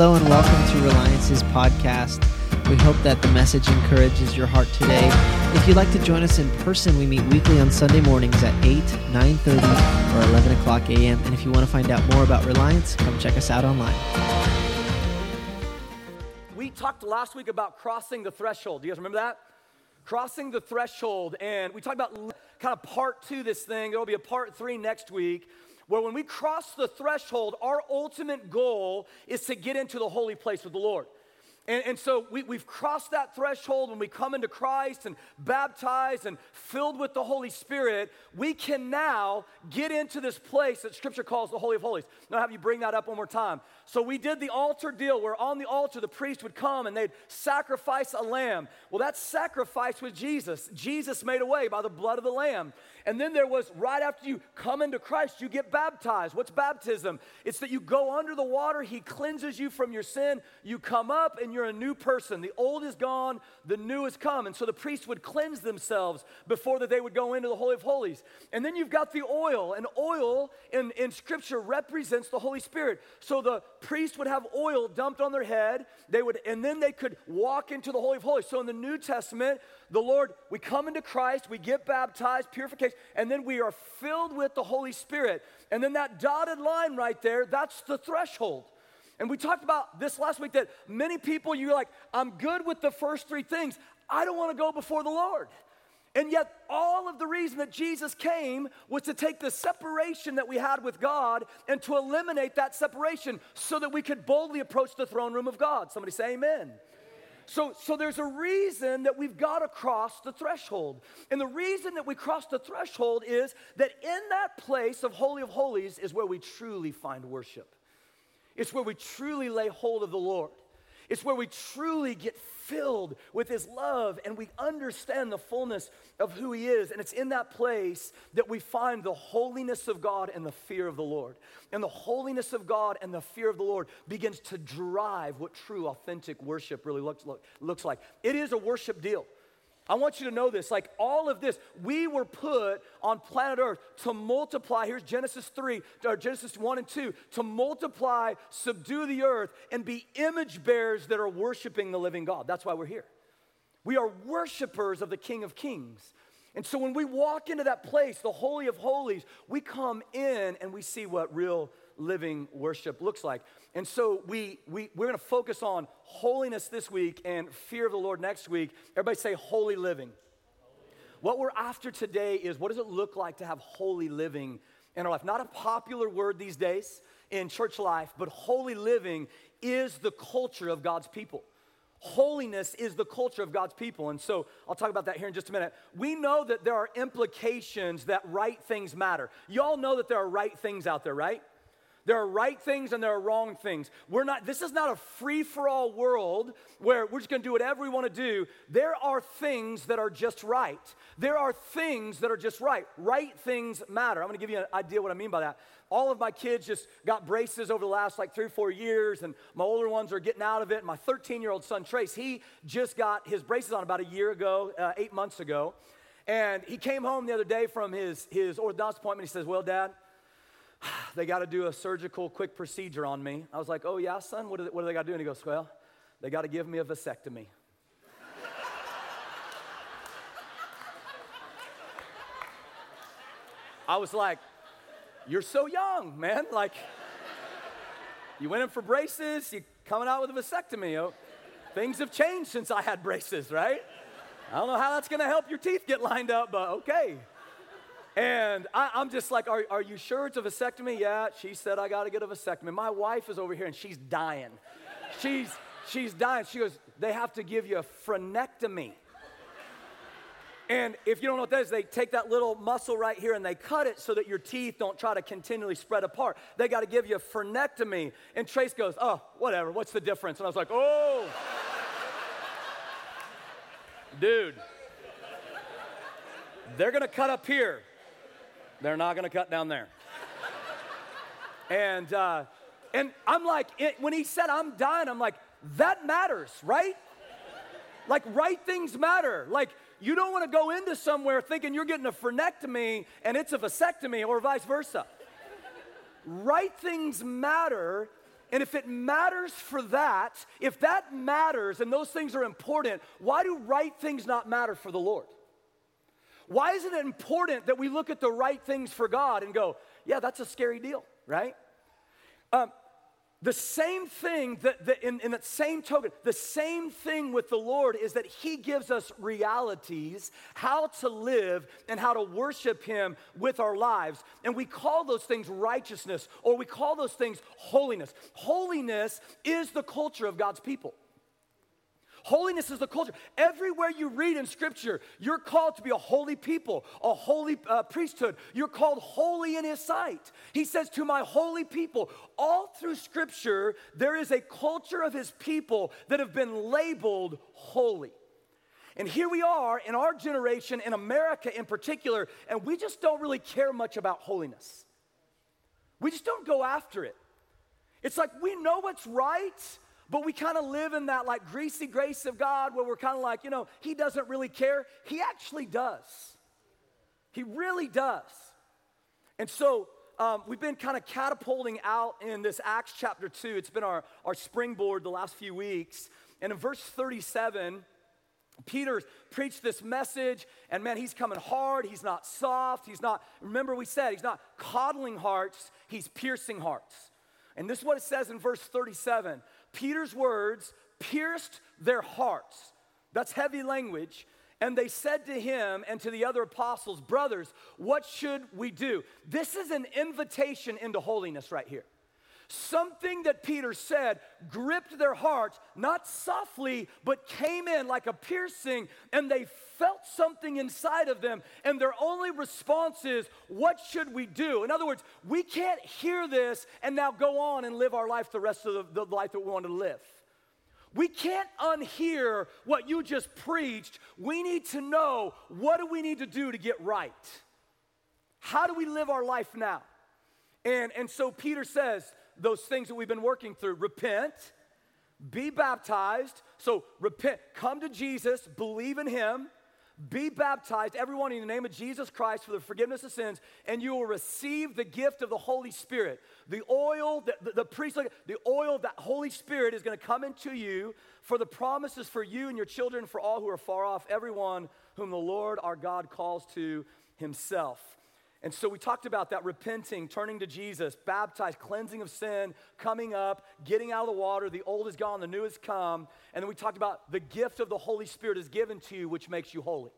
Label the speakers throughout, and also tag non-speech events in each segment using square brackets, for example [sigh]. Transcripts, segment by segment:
Speaker 1: Hello and welcome to Reliance's podcast. We hope that the message encourages your heart today. If you'd like to join us in person, we meet weekly on Sunday mornings at 8, 9.30, or 11 o'clock a.m. And if you want to find out more about Reliance, come check us out online.
Speaker 2: We talked last week about crossing the threshold. Do you guys remember that? Crossing the threshold. And we talked about kind of part two this thing. There will be a part three next week where when we cross the threshold, our ultimate goal is to get into the holy place with the Lord. And, and so we, we've crossed that threshold when we come into Christ and baptized and filled with the Holy Spirit. We can now get into this place that Scripture calls the Holy of Holies. Now, have you bring that up one more time. So we did the altar deal where on the altar the priest would come and they'd sacrifice a lamb. Well, that sacrifice was Jesus. Jesus made a way by the blood of the lamb. And then there was right after you come into Christ, you get baptized. What's baptism? It's that you go under the water, He cleanses you from your sin, you come up, and you're a new person. The old is gone, the new has come. And so the priests would cleanse themselves before that they would go into the Holy of Holies. And then you've got the oil, and oil in, in Scripture represents the Holy Spirit. So the priest would have oil dumped on their head, they would, and then they could walk into the Holy of Holies. So in the New Testament, the Lord, we come into Christ, we get baptized, purification, and then we are filled with the Holy Spirit. And then that dotted line right there, that's the threshold. And we talked about this last week that many people, you're like, I'm good with the first three things. I don't want to go before the Lord. And yet, all of the reason that Jesus came was to take the separation that we had with God and to eliminate that separation so that we could boldly approach the throne room of God. Somebody say, Amen. So, so there's a reason that we've got to cross the threshold. And the reason that we cross the threshold is that in that place of Holy of Holies is where we truly find worship. It's where we truly lay hold of the Lord. It's where we truly get filled with His love and we understand the fullness of who He is. And it's in that place that we find the holiness of God and the fear of the Lord. And the holiness of God and the fear of the Lord begins to drive what true, authentic worship really looks, look, looks like. It is a worship deal. I want you to know this. Like all of this, we were put on planet Earth to multiply. Here's Genesis 3, or Genesis 1 and 2 to multiply, subdue the earth, and be image bearers that are worshiping the living God. That's why we're here. We are worshipers of the King of Kings. And so when we walk into that place, the Holy of Holies, we come in and we see what real living worship looks like. And so we, we, we're going to focus on holiness this week and fear of the Lord next week. Everybody say holy living. What we're after today is what does it look like to have holy living in our life? Not a popular word these days in church life, but holy living is the culture of God's people. Holiness is the culture of God's people. And so I'll talk about that here in just a minute. We know that there are implications that right things matter. Y'all know that there are right things out there, right? There are right things and there are wrong things. We're not, this is not a free for all world where we're just gonna do whatever we wanna do. There are things that are just right. There are things that are just right. Right things matter. I'm gonna give you an idea what I mean by that. All of my kids just got braces over the last like three or four years, and my older ones are getting out of it. My 13 year old son, Trace, he just got his braces on about a year ago, uh, eight months ago. And he came home the other day from his, his orthodontist appointment. He says, Well, Dad, they got to do a surgical quick procedure on me. I was like, oh, yeah, son, what do they, they got to do? And he goes, well, they got to give me a vasectomy. I was like, you're so young, man. Like, you went in for braces, You're coming out with a vasectomy. Oh, things have changed since I had braces, right? I don't know how that's gonna help your teeth get lined up, but okay. And I, am just like, are, are you sure it's a vasectomy? Yeah, she said I got to get a vasectomy. My wife is over here and she's dying. She's, she's dying. She goes, they have to give you a frenectomy. And if you don't know what that is, they take that little muscle right here and they cut it so that your teeth don't try to continually spread apart. They got to give you a frenectomy. And Trace goes, oh, whatever, what's the difference? And I was like, oh, dude, they're going to cut up here. They're not going to cut down there. and, uh, and I'm like, it, when he said, I'm dying, I'm like, that matters, right? Like, right things matter. Like, you don't want to go into somewhere thinking you're getting a frenectomy and it's a vasectomy or vice versa. right things matter And if it matters for that, if that matters and those things are important, why do right things not matter for the Lord? Why is it important that we look at the right things for God and go, yeah, that's a scary deal, right? Um, the same thing that, that in, in, that same token, the same thing with the Lord is that He gives us realities, how to live and how to worship Him with our lives. And we call those things righteousness or we call those things holiness. Holiness is the culture of God's people. Holiness is the culture. Everywhere you read in Scripture, you're called to be a holy people, a holy uh, priesthood. You're called holy in His sight. He says, To my holy people. All through Scripture, there is a culture of His people that have been labeled holy. And here we are in our generation, in America in particular, and we just don't really care much about holiness. We just don't go after it. It's like we know what's right, but we kind of live in that like greasy grace of God where we're kind of like, you know, He doesn't really care. He actually does. He really does. And so um, we've been kind of catapulting out in this Acts chapter 2. It's been our, our springboard the last few weeks. And in verse 37, Peter preached this message, and man, he's coming hard. He's not soft. He's not, remember, we said he's not coddling hearts, he's piercing hearts. And this is what it says in verse 37 Peter's words pierced their hearts. That's heavy language. And they said to him and to the other apostles, Brothers, what should we do? This is an invitation into holiness right here. Something that Peter said gripped their hearts, not softly, but came in like a piercing, and they felt something inside of them, and their only response is, What should we do? In other words, we can't hear this and now go on and live our life the rest of the, the life that we want to live. We can't unhear what you just preached. We need to know what do we need to do to get right? How do we live our life now? And, and so Peter says, those things that we've been working through. Repent, be baptized. So repent, come to Jesus, believe in him, be baptized, everyone in the name of Jesus Christ for the forgiveness of sins, and you will receive the gift of the Holy Spirit. The oil, the, the, the priest, the oil of that Holy Spirit is going to come into you for the promises for you and your children, for all who are far off, everyone whom the Lord our God calls to himself. And so we talked about that repenting, turning to Jesus, baptized, cleansing of sin, coming up, getting out of the water. The old is gone, the new has come. And then we talked about the gift of the Holy Spirit is given to you, which makes you holy.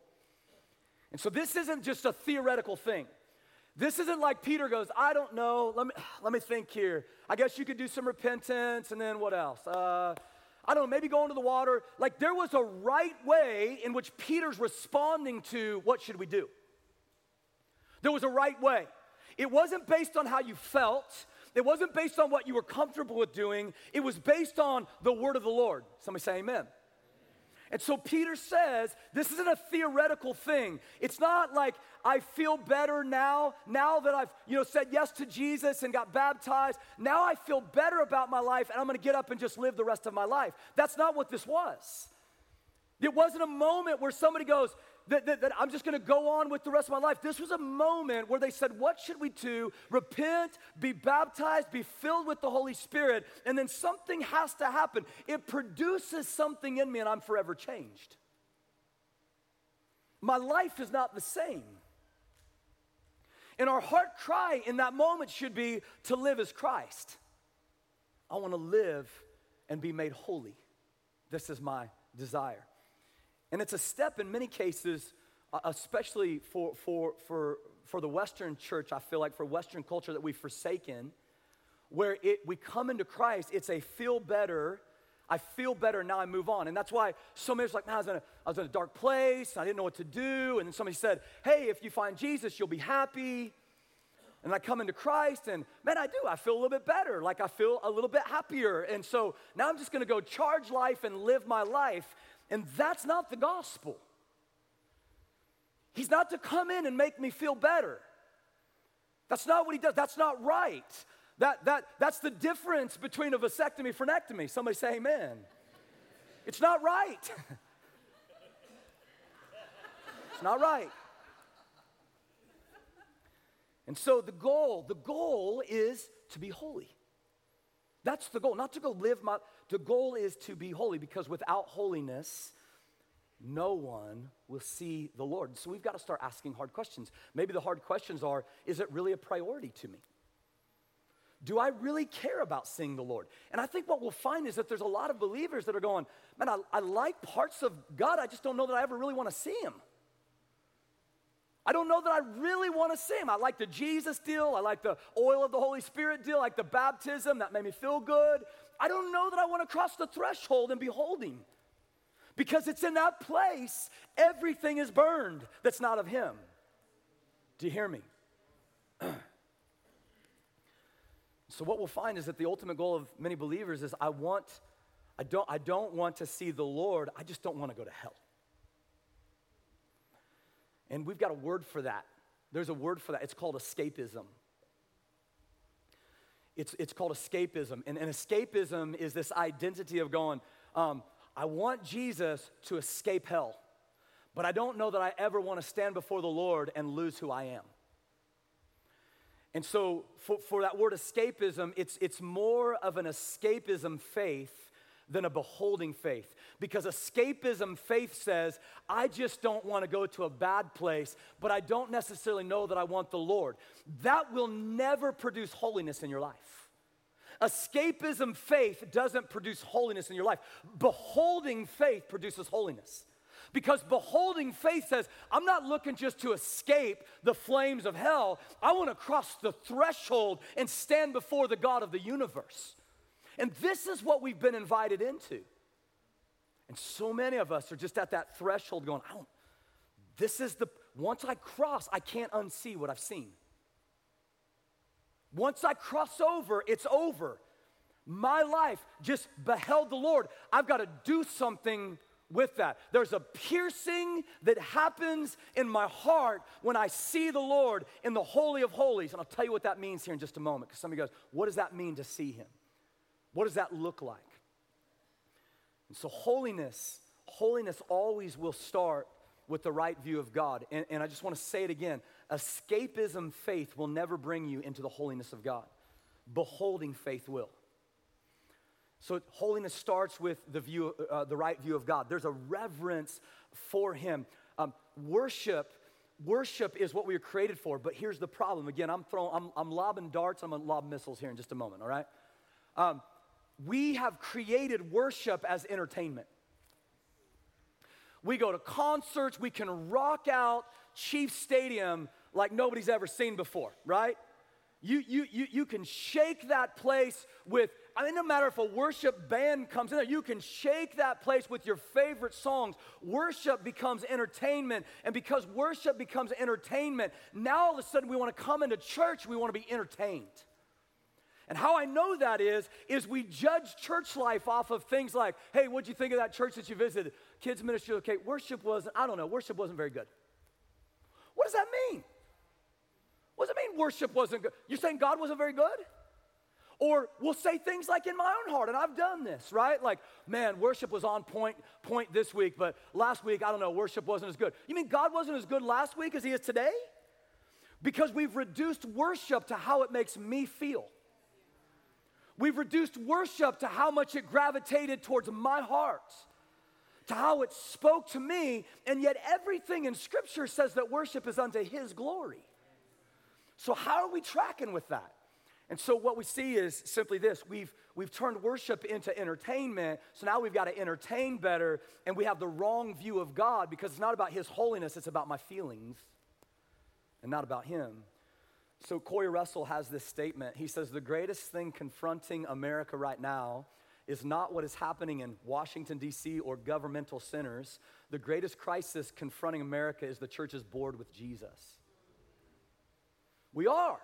Speaker 2: And so this isn't just a theoretical thing. This isn't like Peter goes, I don't know, let me, [sighs] let me think here. I guess you could do some repentance and then what else? Uh, I don't know, maybe go into the water. Like there was a right way in which Peter's responding to what should we do. There was a right way. It wasn't based on how you felt. It wasn't based on what you were comfortable with doing. It was based on the word of the Lord. Somebody say amen. And so Peter says, this isn't a theoretical thing. It's not like I feel better now, now that I've, you know, said yes to Jesus and got baptized. Now I feel better about my life and I'm going to get up and just live the rest of my life. That's not what this was. It wasn't a moment where somebody goes, that, that, that I'm just going to go on with the rest of my life. This was a moment where they said, What should we do? Repent, be baptized, be filled with the Holy Spirit, and then something has to happen. It produces something in me, and I'm forever changed. My life is not the same. And our heart cry in that moment should be to live as Christ. I want to live and be made holy. This is my desire. And it's a step in many cases, uh, especially for, for, for, for the Western church, I feel like for Western culture that we've forsaken, where it, we come into Christ, it's a feel better. I feel better now I move on. And that's why so many like, man, I was, in a, I was in a dark place, I didn't know what to do. And then somebody said, hey, if you find Jesus, you'll be happy. And I come into Christ, and man, I do. I feel a little bit better. Like I feel a little bit happier. And so now I'm just gonna go charge life and live my life. And that's not the gospel. He's not to come in and make me feel better. That's not what he does. That's not right. That, that, that's the difference between a vasectomy and frenectomy. Somebody say amen. It's not right. [laughs] it's not right. And so the goal, the goal is to be holy. That's the goal, not to go live my, the goal is to be holy because without holiness, no one will see the Lord. So we've got to start asking hard questions. Maybe the hard questions are is it really a priority to me? Do I really care about seeing the Lord? And I think what we'll find is that there's a lot of believers that are going, man, I, I like parts of God, I just don't know that I ever really want to see Him. I don't know that I really want to see him. I like the Jesus deal. I like the oil of the Holy Spirit deal. I like the baptism. That made me feel good. I don't know that I want to cross the threshold and behold him. Because it's in that place everything is burned that's not of him. Do you hear me? [clears throat] so what we'll find is that the ultimate goal of many believers is I want I don't I don't want to see the Lord. I just don't want to go to hell. And we've got a word for that. There's a word for that. It's called escapism. It's, it's called escapism. And, and escapism is this identity of going, um, I want Jesus to escape hell, but I don't know that I ever want to stand before the Lord and lose who I am. And so, for, for that word escapism, it's, it's more of an escapism faith than a beholding faith. Because escapism faith says, I just don't want to go to a bad place, but I don't necessarily know that I want the Lord. That will never produce holiness in your life. Escapism faith doesn't produce holiness in your life. Beholding faith produces holiness. Because beholding faith says, I'm not looking just to escape the flames of hell. I want to cross the threshold and stand before the God of the universe. And this is what we've been invited into. And so many of us are just at that threshold going, I don't, this is the, once I cross, I can't unsee what I've seen. Once I cross over, it's over. My life just beheld the Lord. I've got to do something with that. There's a piercing that happens in my heart when I see the Lord in the Holy of Holies. And I'll tell you what that means here in just a moment because somebody goes, what does that mean to see Him? What does that look like? And so, holiness, holiness always will start with the right view of God. And, and I just want to say it again escapism faith will never bring you into the holiness of God, beholding faith will. So, holiness starts with the, view, uh, the right view of God. There's a reverence for Him. Um, worship worship is what we were created for but here's the problem again i'm throwing i'm, I'm lobbing darts i'm gonna lob missiles here in just a moment all right um, we have created worship as entertainment. We go to concerts, we can rock out Chief Stadium like nobody's ever seen before, right? You, you, you, you can shake that place with, I mean, no matter if a worship band comes in there, you can shake that place with your favorite songs. Worship becomes entertainment. And because worship becomes entertainment, now all of a sudden we want to come into church, we want to be entertained. And how I know that is, is we judge church life off of things like, hey, what'd you think of that church that you visited? Kids ministry, okay, worship wasn't, I don't know, worship wasn't very good. What does that mean? What does it mean worship wasn't good? You're saying God wasn't very good? Or we'll say things like in my own heart, and I've done this, right? Like, man, worship was on point, point this week, but last week, I don't know, worship wasn't as good. You mean God wasn't as good last week as he is today? Because we've reduced worship to how it makes me feel. We've reduced worship to how much it gravitated towards my heart, to how it spoke to me, and yet everything in Scripture says that worship is unto His glory. So, how are we tracking with that? And so, what we see is simply this we've, we've turned worship into entertainment. So now we've got to entertain better, and we have the wrong view of God because it's not about His holiness, it's about my feelings and not about Him. So Corey Russell has this statement. He says, The greatest thing confronting America right now is not what is happening in Washington, D.C. or governmental centers. The greatest crisis confronting America is the church is bored with Jesus. We are.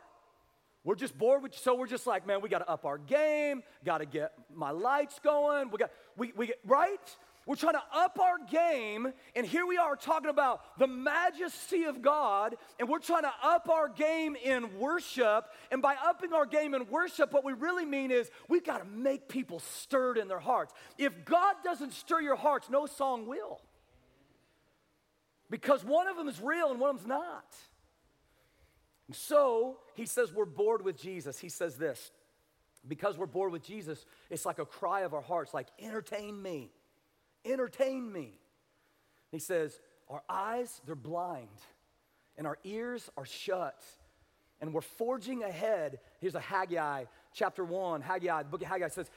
Speaker 2: We're just bored with, so we're just like, man, we got to up our game, got to get my lights going. We got, we, we get, right? We're trying to up our game, and here we are talking about the majesty of God, and we're trying to up our game in worship. And by upping our game in worship, what we really mean is we've got to make people stirred in their hearts. If God doesn't stir your hearts, no song will. Because one of them is real and one of them's not. And so he says we're bored with Jesus. He says this because we're bored with Jesus, it's like a cry of our hearts, like, entertain me, entertain me. He says, Our eyes, they're blind, and our ears are shut. And we're forging ahead. Here's a Haggai, chapter 1, Haggai, the book of Haggai says,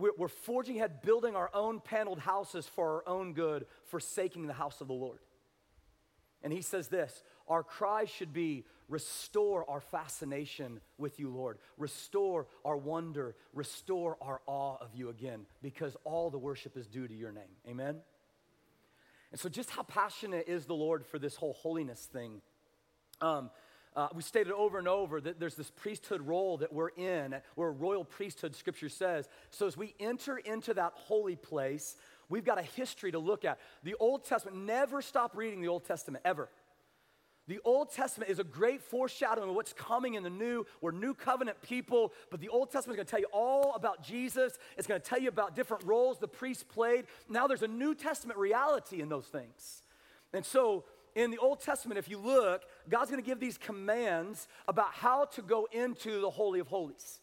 Speaker 2: we're, we're forging ahead, building our own paneled houses for our own good, forsaking the house of the Lord. And he says this Our cry should be, Restore our fascination with you, Lord. Restore our wonder. Restore our awe of you again, because all the worship is due to your name. Amen? And so, just how passionate is the Lord for this whole holiness thing? Um, uh, we stated over and over that there's this priesthood role that we're in. We're a royal priesthood, scripture says. So, as we enter into that holy place, we've got a history to look at. The Old Testament, never stop reading the Old Testament, ever. The Old Testament is a great foreshadowing of what's coming in the new. We're new covenant people, but the Old Testament is going to tell you all about Jesus. It's going to tell you about different roles the priests played. Now there's a New Testament reality in those things. And so in the Old Testament, if you look, God's going to give these commands about how to go into the Holy of Holies.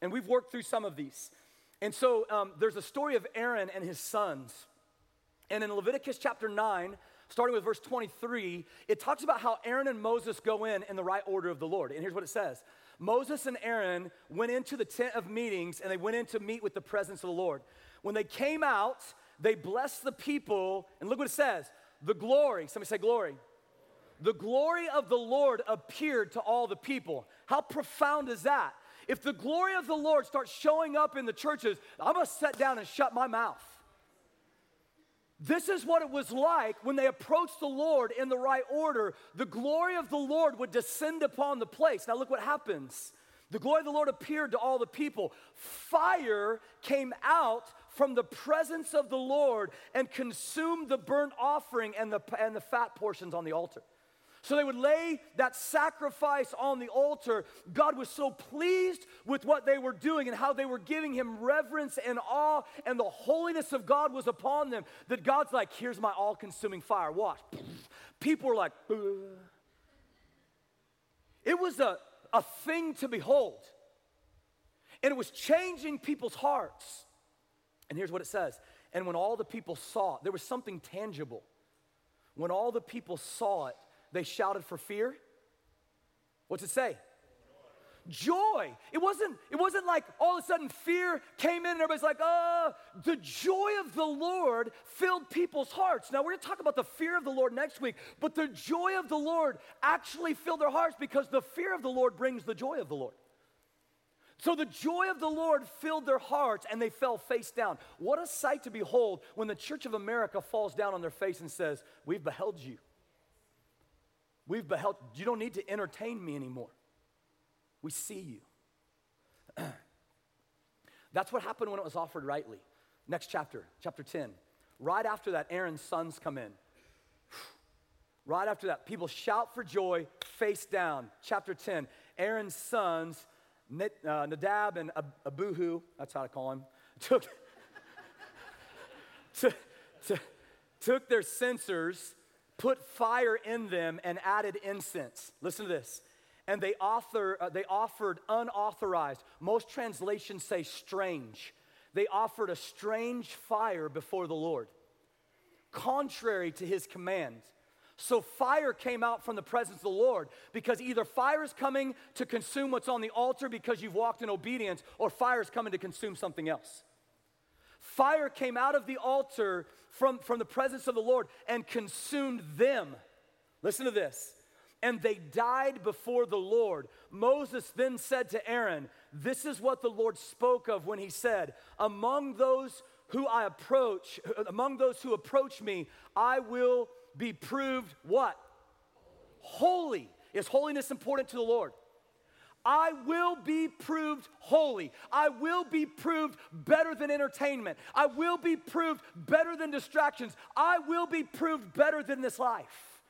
Speaker 2: And we've worked through some of these. And so um, there's a story of Aaron and his sons. And in Leviticus chapter 9, starting with verse 23, it talks about how Aaron and Moses go in in the right order of the Lord. And here's what it says Moses and Aaron went into the tent of meetings and they went in to meet with the presence of the Lord. When they came out, they blessed the people, and look what it says the glory, somebody say glory. The glory of the Lord appeared to all the people. How profound is that? If the glory of the Lord starts showing up in the churches, I'm gonna sit down and shut my mouth. This is what it was like when they approached the Lord in the right order. The glory of the Lord would descend upon the place. Now, look what happens. The glory of the Lord appeared to all the people. Fire came out from the presence of the Lord and consumed the burnt offering and the, and the fat portions on the altar. So they would lay that sacrifice on the altar. God was so pleased with what they were doing and how they were giving him reverence and awe, and the holiness of God was upon them that God's like, Here's my all consuming fire. Watch. People were like, it was a, a thing to behold. And it was changing people's hearts. And here's what it says. And when all the people saw it, there was something tangible. When all the people saw it, they shouted for fear. What's it say? Joy. It wasn't, it wasn't like all of a sudden fear came in and everybody's like, uh, the joy of the Lord filled people's hearts. Now, we're gonna talk about the fear of the Lord next week, but the joy of the Lord actually filled their hearts because the fear of the Lord brings the joy of the Lord. So the joy of the Lord filled their hearts and they fell face down. What a sight to behold when the church of America falls down on their face and says, We've beheld you. We've beheld, you don't need to entertain me anymore. We see you. [clears throat] That's what happened when it was offered rightly. Next chapter, chapter 10. Right after that, Aaron's sons come in. [sighs] Right after that, people shout for joy, face down. Chapter 10. Aaron's sons, uh, Nadab and Abihu, that's how I call him, [laughs] [laughs] took, took their censers put fire in them and added incense. Listen to this. And they, author, uh, they offered unauthorized, most translations say strange. They offered a strange fire before the Lord, contrary to his command. So fire came out from the presence of the Lord because either fire is coming to consume what's on the altar because you've walked in obedience, or fire is coming to consume something else. Fire came out of the altar from, from the presence of the Lord and consumed them. Listen to this. And they died before the Lord. Moses then said to Aaron, This is what the Lord spoke of when he said, Among those who I approach, among those who approach me, I will be proved what? Holy. Is holiness important to the Lord? I will be proved holy. I will be proved better than entertainment. I will be proved better than distractions. I will be proved better than this life.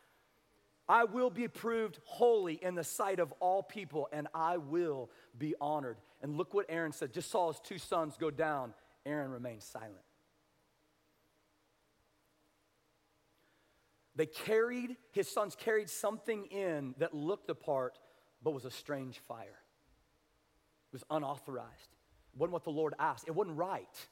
Speaker 2: I will be proved holy in the sight of all people, and I will be honored. And look what Aaron said. Just saw his two sons go down. Aaron remained silent. They carried, his sons carried something in that looked the part but was a strange fire. It was unauthorized. It wasn't what the Lord asked. It wasn't right.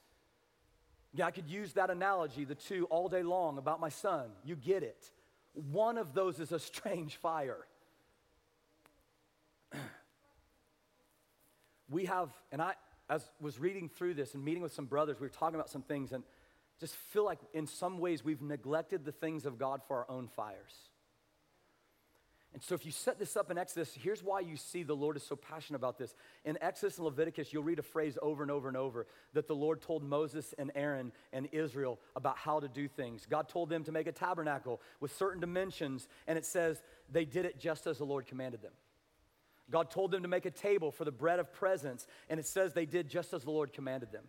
Speaker 2: Yeah, I could use that analogy, the two, all day long about my son. You get it. One of those is a strange fire. [clears throat] we have, and I, as was reading through this and meeting with some brothers, we were talking about some things and just feel like in some ways we've neglected the things of God for our own fires. And so, if you set this up in Exodus, here's why you see the Lord is so passionate about this. In Exodus and Leviticus, you'll read a phrase over and over and over that the Lord told Moses and Aaron and Israel about how to do things. God told them to make a tabernacle with certain dimensions, and it says they did it just as the Lord commanded them. God told them to make a table for the bread of presence, and it says they did just as the Lord commanded them.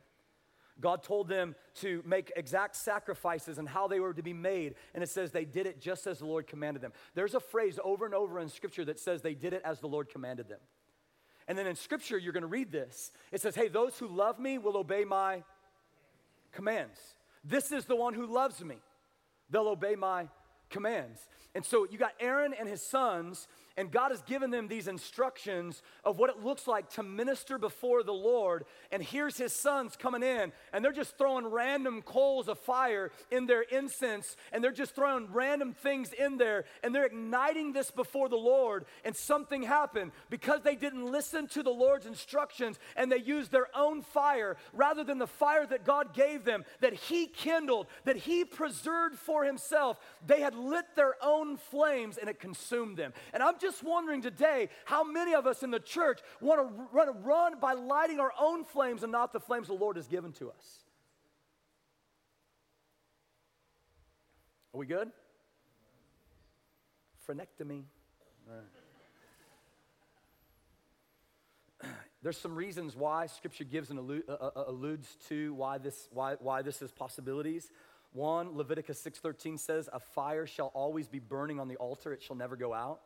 Speaker 2: God told them to make exact sacrifices and how they were to be made. And it says they did it just as the Lord commanded them. There's a phrase over and over in Scripture that says they did it as the Lord commanded them. And then in Scripture, you're going to read this. It says, Hey, those who love me will obey my commands. This is the one who loves me. They'll obey my commands. And so you got Aaron and his sons and God has given them these instructions of what it looks like to minister before the Lord. And here's his sons coming in, and they're just throwing random coals of fire in their incense, and they're just throwing random things in there, and they're igniting this before the Lord. And something happened because they didn't listen to the Lord's instructions and they used their own fire rather than the fire that God gave them, that He kindled, that He preserved for Himself. They had lit their own flames and it consumed them. And I'm just wondering today how many of us in the church want to run, run by lighting our own flames and not the flames the Lord has given to us. Are we good? Frenectomy. [clears throat] There's some reasons why Scripture gives and uh, uh, alludes to why this, why, why this is possibilities. One, Leviticus 6.13 says, a fire shall always be burning on the altar, it shall never go out.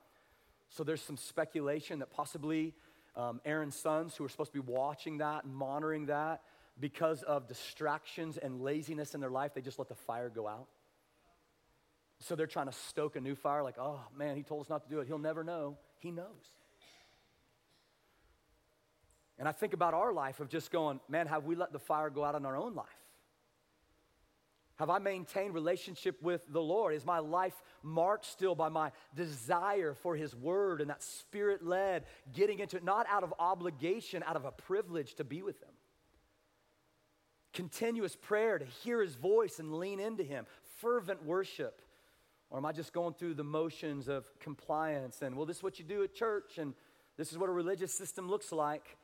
Speaker 2: So there's some speculation that possibly um, Aaron's sons, who are supposed to be watching that and monitoring that, because of distractions and laziness in their life, they just let the fire go out. So they're trying to stoke a new fire, like, oh man, he told us not to do it. He'll never know. He knows. And I think about our life of just going, man, have we let the fire go out in our own life? Have I maintained relationship with the Lord? Is my life marked still by my desire for His Word and that Spirit led getting into it, not out of obligation, out of a privilege to be with Him? Continuous prayer to hear His voice and lean into Him, fervent worship. Or am I just going through the motions of compliance and, well, this is what you do at church and this is what a religious system looks like?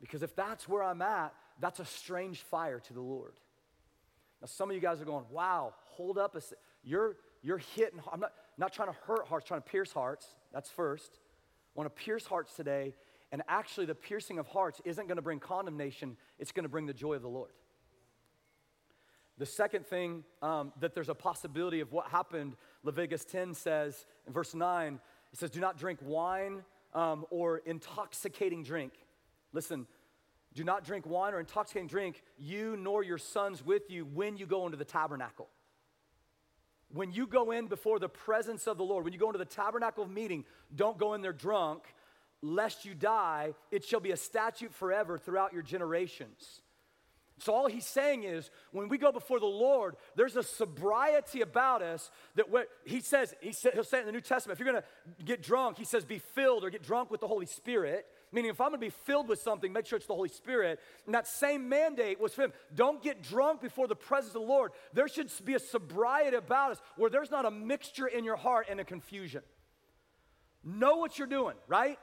Speaker 2: Because if that's where I'm at, that's a strange fire to the Lord. Now, some of you guys are going, wow, hold up a You're, you're hitting, I'm not, not trying to hurt hearts, trying to pierce hearts. That's first. I want to pierce hearts today. And actually, the piercing of hearts isn't going to bring condemnation, it's going to bring the joy of the Lord. The second thing um, that there's a possibility of what happened, Leviticus 10 says in verse 9, it says, Do not drink wine um, or intoxicating drink. Listen, do not drink wine or intoxicating drink, you nor your sons with you, when you go into the tabernacle. When you go in before the presence of the Lord, when you go into the tabernacle of meeting, don't go in there drunk, lest you die. It shall be a statute forever throughout your generations. So, all he's saying is, when we go before the Lord, there's a sobriety about us that what he says, he he'll say in the New Testament, if you're gonna get drunk, he says, be filled or get drunk with the Holy Spirit. Meaning, if I'm gonna be filled with something, make sure it's the Holy Spirit. And that same mandate was for him don't get drunk before the presence of the Lord. There should be a sobriety about us where there's not a mixture in your heart and a confusion. Know what you're doing, right?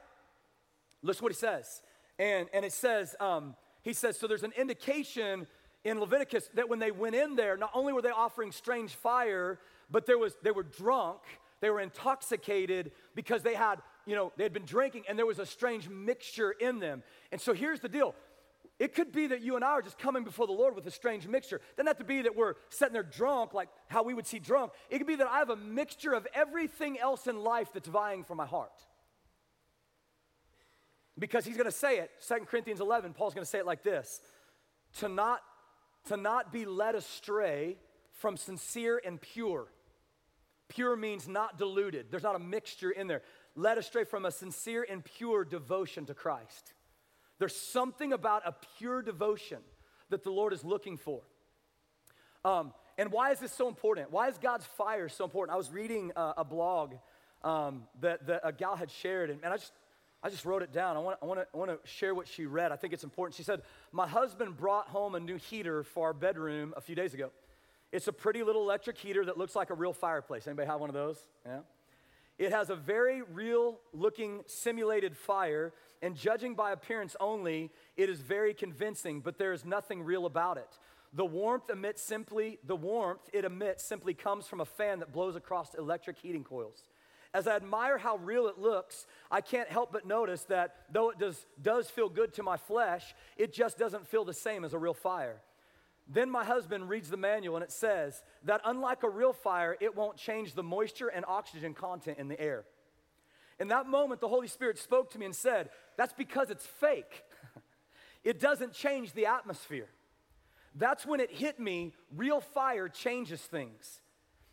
Speaker 2: Listen what he says. And, and it says, um, he says, so there's an indication in Leviticus that when they went in there, not only were they offering strange fire, but there was, they were drunk, they were intoxicated because they had you know, they had been drinking and there was a strange mixture in them. And so here's the deal. It could be that you and I are just coming before the Lord with a strange mixture. Doesn't have to be that we're sitting there drunk, like how we would see drunk. It could be that I have a mixture of everything else in life that's vying for my heart. Because he's going to say it, 2 Corinthians 11, Paul's going to say it like this to not, to not be led astray from sincere and pure. Pure means not diluted, there's not a mixture in there led astray from a sincere and pure devotion to Christ. There's something about a pure devotion that the Lord is looking for. Um, and why is this so important? Why is God's fire so important? I was reading uh, a blog um, that, that, a gal had shared, and, and I just I just wrote it down. I want, I, want to, I want to share what she read. I think it's important. She said, My husband brought home a new heater for our bedroom a few days ago. It's a pretty little electric heater that looks like a real fireplace. Anybody have one of those? Yeah. It has a very real looking simulated fire, and judging by appearance only, it is very convincing, but there is nothing real about it. The warmth emits simply, the warmth it emits simply comes from a fan that blows across electric heating coils. As I admire how real it looks, I can't help but notice that though it does, does feel good to my flesh, it just doesn't feel the same as a real fire. Then my husband reads the manual and it says that unlike a real fire, it won't change the moisture and oxygen content in the air. In that moment, the Holy Spirit spoke to me and said, That's because it's fake. [laughs] it doesn't change the atmosphere. That's when it hit me real fire changes things.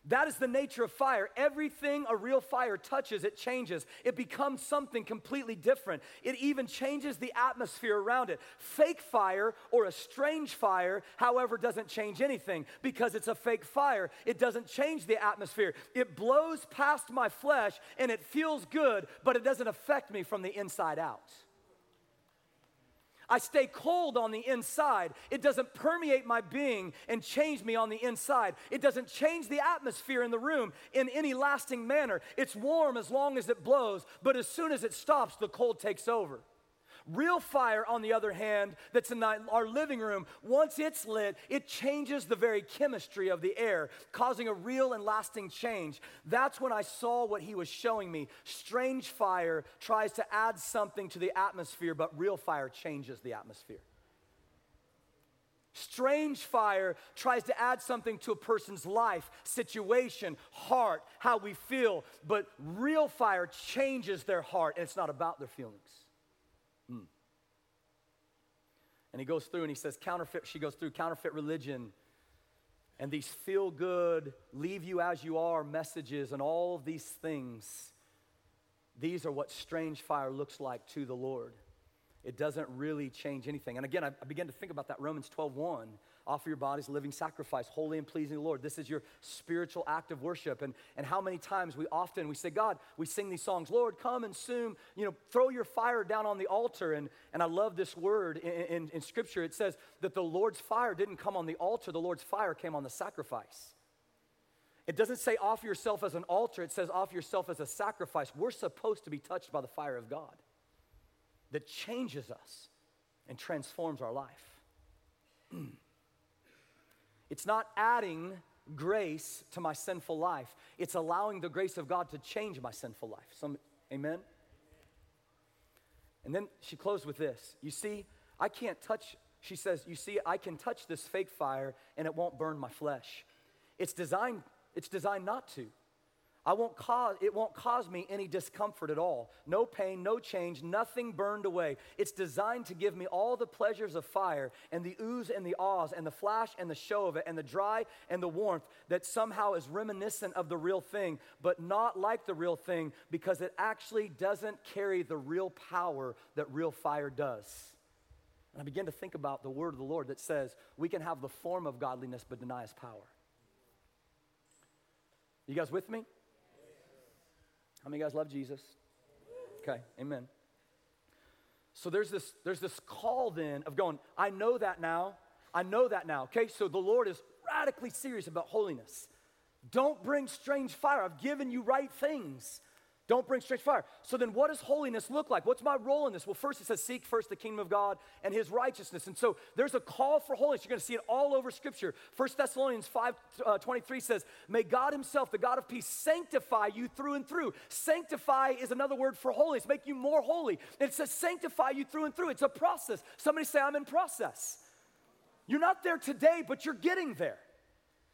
Speaker 2: That is the nature of fire. Everything a real fire touches, it changes. It becomes something completely different. It even changes the atmosphere around it. Fake fire or a strange fire, however, doesn't change anything because it's a fake fire. It doesn't change the atmosphere. It blows past my flesh and it feels good, but it doesn't affect me from the inside out. I stay cold on the inside. It doesn't permeate my being and change me on the inside. It doesn't change the atmosphere in the room in any lasting manner. It's warm as long as it blows, but as soon as it stops, the cold takes over. Real fire, on the other hand, that's in our living room, once it's lit, it changes the very chemistry of the air, causing a real and lasting change. That's when I saw what he was showing me. Strange fire tries to add something to the atmosphere, but real fire changes the atmosphere. Strange fire tries to add something to a person's life, situation, heart, how we feel, but real fire changes their heart, and it's not about their feelings. And he goes through and he says, counterfeit, she goes through counterfeit religion and these feel good, leave you as you are messages and all of these things. These are what strange fire looks like to the Lord. It doesn't really change anything. And again, I, I began to think about that Romans 12 1 Offer your bodies a living sacrifice, holy and pleasing to the Lord. This is your spiritual act of worship. And, and how many times we often, we say, God, we sing these songs, Lord, come and soon, you know, throw your fire down on the altar. And, and I love this word in, in, in Scripture. It says that the Lord's fire didn't come on the altar, the Lord's fire came on the sacrifice. It doesn't say offer yourself as an altar, it says offer yourself as a sacrifice. We're supposed to be touched by the fire of God that changes us and transforms our life. [clears throat] It's not adding grace to my sinful life, it's allowing the grace of God to change my sinful life. Some, amen? And then she closed with this You see, I can't touch, she says, You see, I can touch this fake fire and it won't burn my flesh. It's designed, it's designed not to. I won't cause, it won't cause me any discomfort at all. No pain, no change, nothing burned away. It's designed to give me all the pleasures of fire and the oohs and the ahs and the flash and the show of it and the dry and the warmth that somehow is reminiscent of the real thing, but not like the real thing because it actually doesn't carry the real power that real fire does. And I begin to think about the word of the Lord that says we can have the form of godliness but deny his power. You guys with me? How many guys love Jesus? Okay, amen. So there's this, there's this call then of going, I know that now. I know that now. Okay, so the Lord is radically serious about holiness. Don't bring strange fire. I've given you right things. Don't bring strange fire. So then, what does holiness look like? What's my role in this? Well, first it says, Seek first the kingdom of God and his righteousness. And so there's a call for holiness. You're going to see it all over Scripture. 1 Thessalonians 5 uh, 23 says, May God himself, the God of peace, sanctify you through and through. Sanctify is another word for holiness, make you more holy. And it says, Sanctify you through and through. It's a process. Somebody say, I'm in process. You're not there today, but you're getting there.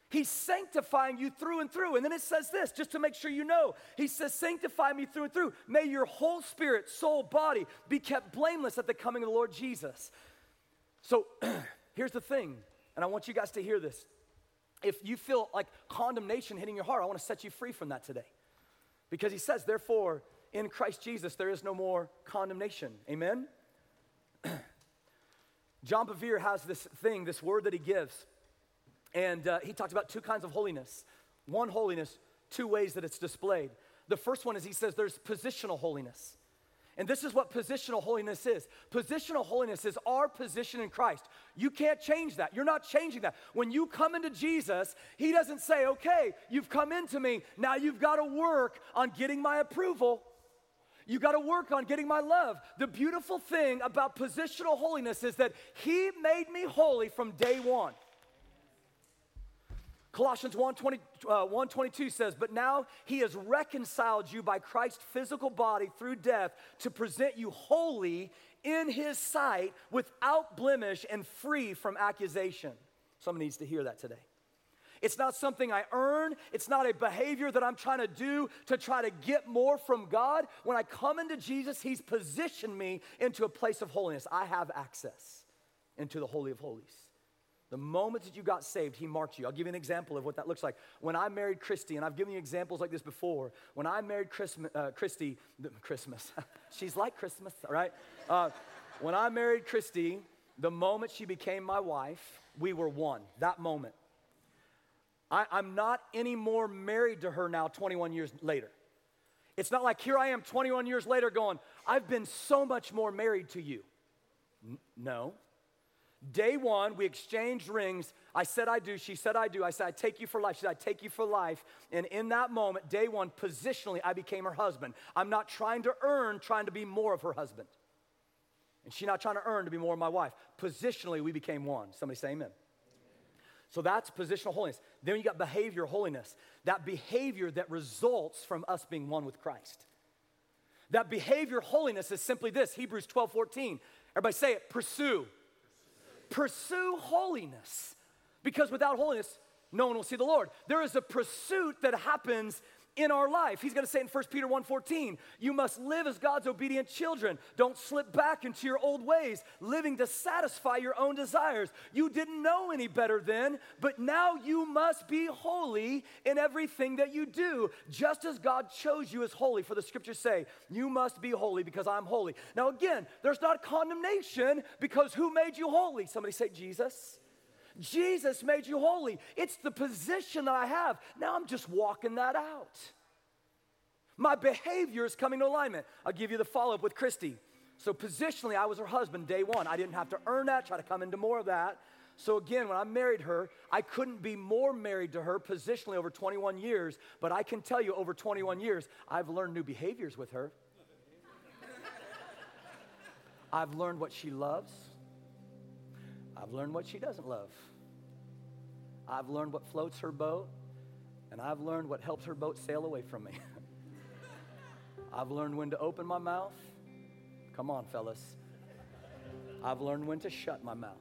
Speaker 2: He's sanctifying you through and through. And then it says this, just to make sure you know. He says, Sanctify me through and through. May your whole spirit, soul, body be kept blameless at the coming of the Lord Jesus. So [clears throat] here's the thing, and I want you guys to hear this. If you feel like condemnation hitting your heart, I want to set you free from that today. Because he says, Therefore, in Christ Jesus, there is no more condemnation. Amen? [clears throat] John Bevere has this thing, this word that he gives, and uh, he talks about two kinds of holiness. One holiness, two ways that it's displayed. The first one is he says there's positional holiness. And this is what positional holiness is. Positional holiness is our position in Christ. You can't change that. You're not changing that. When you come into Jesus, He doesn't say, okay, you've come into me. Now you've got to work on getting my approval. You got to work on getting my love. The beautiful thing about positional holiness is that He made me holy from day one. Colossians 1, 20, uh, 1 22 says, But now he has reconciled you by Christ's physical body through death to present you holy in his sight without blemish and free from accusation. Someone needs to hear that today. It's not something I earn. It's not a behavior that I'm trying to do to try to get more from God. When I come into Jesus, He's positioned me into a place of holiness. I have access into the Holy of Holies. The moment that you got saved, he marked you. I'll give you an example of what that looks like. When I married Christy, and I've given you examples like this before, when I married uh, Christy, Christmas, [laughs] she's like Christmas, all right? Uh, when I married Christy, the moment she became my wife, we were one, that moment. I, I'm not any more married to her now 21 years later. It's not like here I am 21 years later going, I've been so much more married to you. N- no. Day one, we exchanged rings. I said, I do. She said, I do. I said, I take you for life. She said, I take you for life. And in that moment, day one, positionally, I became her husband. I'm not trying to earn, trying to be more of her husband. And she's not trying to earn to be more of my wife. Positionally, we became one. Somebody say amen. So that's positional holiness. Then you got behavior holiness. That behavior that results from us being one with Christ. That behavior holiness is simply this Hebrews 12 14. Everybody say it pursue pursue holiness because without holiness, no one will see the Lord. There is a pursuit that happens in our life. He's going to say in 1 Peter 1:14, you must live as God's obedient children. Don't slip back into your old ways, living to satisfy your own desires. You didn't know any better then, but now you must be holy in everything that you do, just as God chose you as holy. For the scriptures say, you must be holy because I'm holy. Now again, there's not condemnation because who made you holy? Somebody say Jesus. Jesus made you holy. It's the position that I have. Now I'm just walking that out. My behavior is coming to alignment. I'll give you the follow up with Christy. So, positionally, I was her husband day one. I didn't have to earn that, try to come into more of that. So, again, when I married her, I couldn't be more married to her positionally over 21 years, but I can tell you over 21 years, I've learned new behaviors with her. [laughs] I've learned what she loves. I've learned what she doesn't love. I've learned what floats her boat, and I've learned what helps her boat sail away from me. [laughs] I've learned when to open my mouth. Come on, fellas. I've learned when to shut my mouth.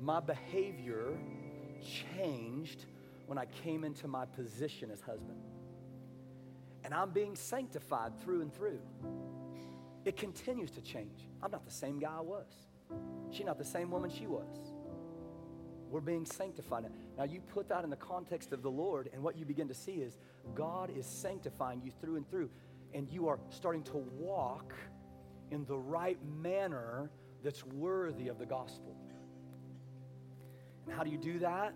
Speaker 2: My behavior changed when I came into my position as husband. And I'm being sanctified through and through. It continues to change. I'm not the same guy I was. She's not the same woman she was. We're being sanctified. Now, you put that in the context of the Lord, and what you begin to see is God is sanctifying you through and through, and you are starting to walk in the right manner that's worthy of the gospel. And how do you do that?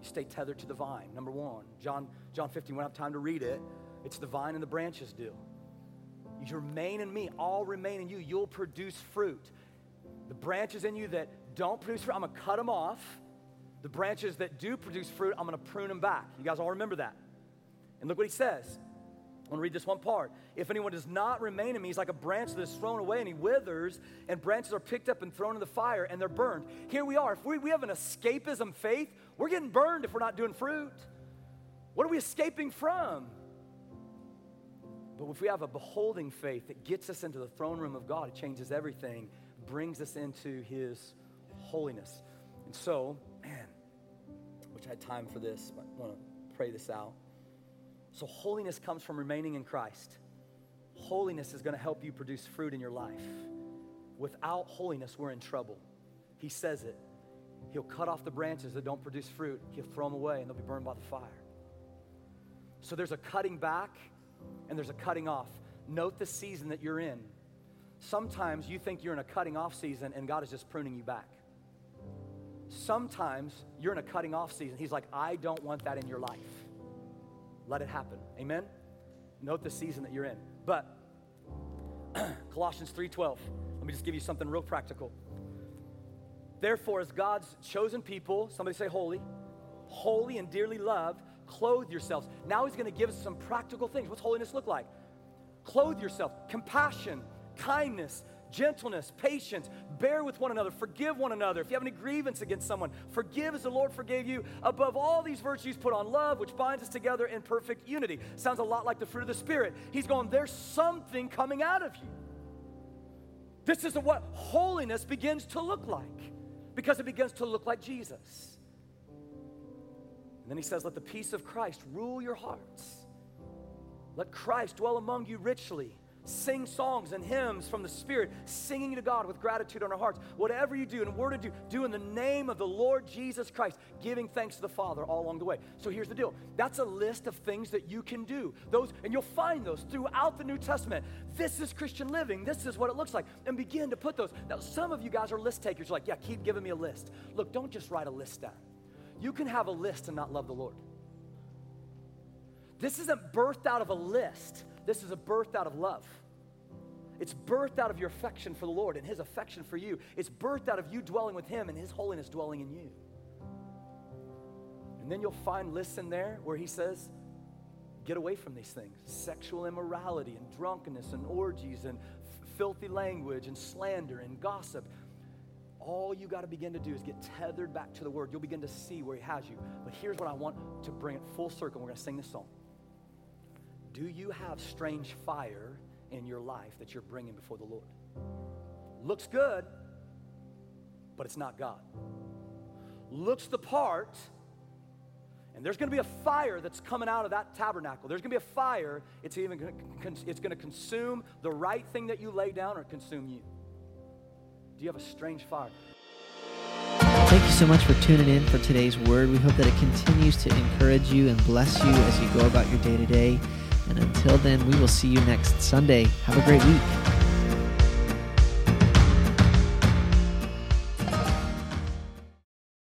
Speaker 2: You stay tethered to the vine. Number one, John, John 15, we don't have time to read it. It's the vine and the branches do. You remain in me, all remain in you. You'll produce fruit. The branches in you that don't produce fruit, I'm gonna cut them off. The branches that do produce fruit, I'm gonna prune them back. You guys all remember that. And look what he says. I want to read this one part. If anyone does not remain in me, he's like a branch that is thrown away and he withers, and branches are picked up and thrown in the fire and they're burned. Here we are. If we, we have an escapism faith, we're getting burned if we're not doing fruit. What are we escaping from? But if we have a beholding faith that gets us into the throne room of God, it changes everything, brings us into his holiness. And so, man, which I had time for this, but I want to pray this out. So, holiness comes from remaining in Christ. Holiness is going to help you produce fruit in your life. Without holiness, we're in trouble. He says it. He'll cut off the branches that don't produce fruit, he'll throw them away, and they'll be burned by the fire. So, there's a cutting back and there's a cutting off. Note the season that you're in. Sometimes you think you're in a cutting off season and God is just pruning you back. Sometimes you're in a cutting off season. He's like, I don't want that in your life. Let it happen. Amen? Note the season that you're in. But [clears throat] Colossians 3:12. Let me just give you something real practical. Therefore, as God's chosen people, somebody say holy, holy and dearly loved, clothe yourselves. Now he's going to give us some practical things. What's holiness look like? Clothe yourself, compassion, kindness, gentleness, patience, bear with one another, forgive one another. If you have any grievance against someone, forgive as the Lord forgave you. Above all these virtues, put on love, which binds us together in perfect unity. Sounds a lot like the fruit of the Spirit. He's going, there's something coming out of you. This is what holiness begins to look like because it begins to look like Jesus. And then he says, Let the peace of Christ rule your hearts. Let Christ dwell among you richly Sing songs and hymns from the Spirit, singing to God with gratitude on our hearts. Whatever you do and word to do, do in the name of the Lord Jesus Christ, giving thanks to the Father all along the way. So here's the deal. That's a list of things that you can do. Those, and you'll find those throughout the New Testament. This is Christian living. This is what it looks like. And begin to put those. Now, some of you guys are list takers. You're like, yeah, keep giving me a list. Look, don't just write a list down. You can have a list and not love the Lord. This isn't birthed out of a list. This is a birth out of love. It's birthed out of your affection for the Lord and His affection for you. It's birthed out of you dwelling with Him and His holiness dwelling in you. And then you'll find lists in there where He says, get away from these things sexual immorality and drunkenness and orgies and f- filthy language and slander and gossip. All you got to begin to do is get tethered back to the Word. You'll begin to see where He has you. But here's what I want to bring it full circle. We're going to sing this song. Do you have strange fire in your life that you're bringing before the Lord? Looks good, but it's not God. Looks the part, and there's going to be a fire that's coming out of that tabernacle. There's going to be a fire. It's even going to, it's going to consume the right thing that you lay down or consume you. Do you have a strange fire?
Speaker 1: Thank you so much for tuning in for today's word. We hope that it continues to encourage you and bless you as you go about your day to day. And until then, we will see you next Sunday. Have a great week.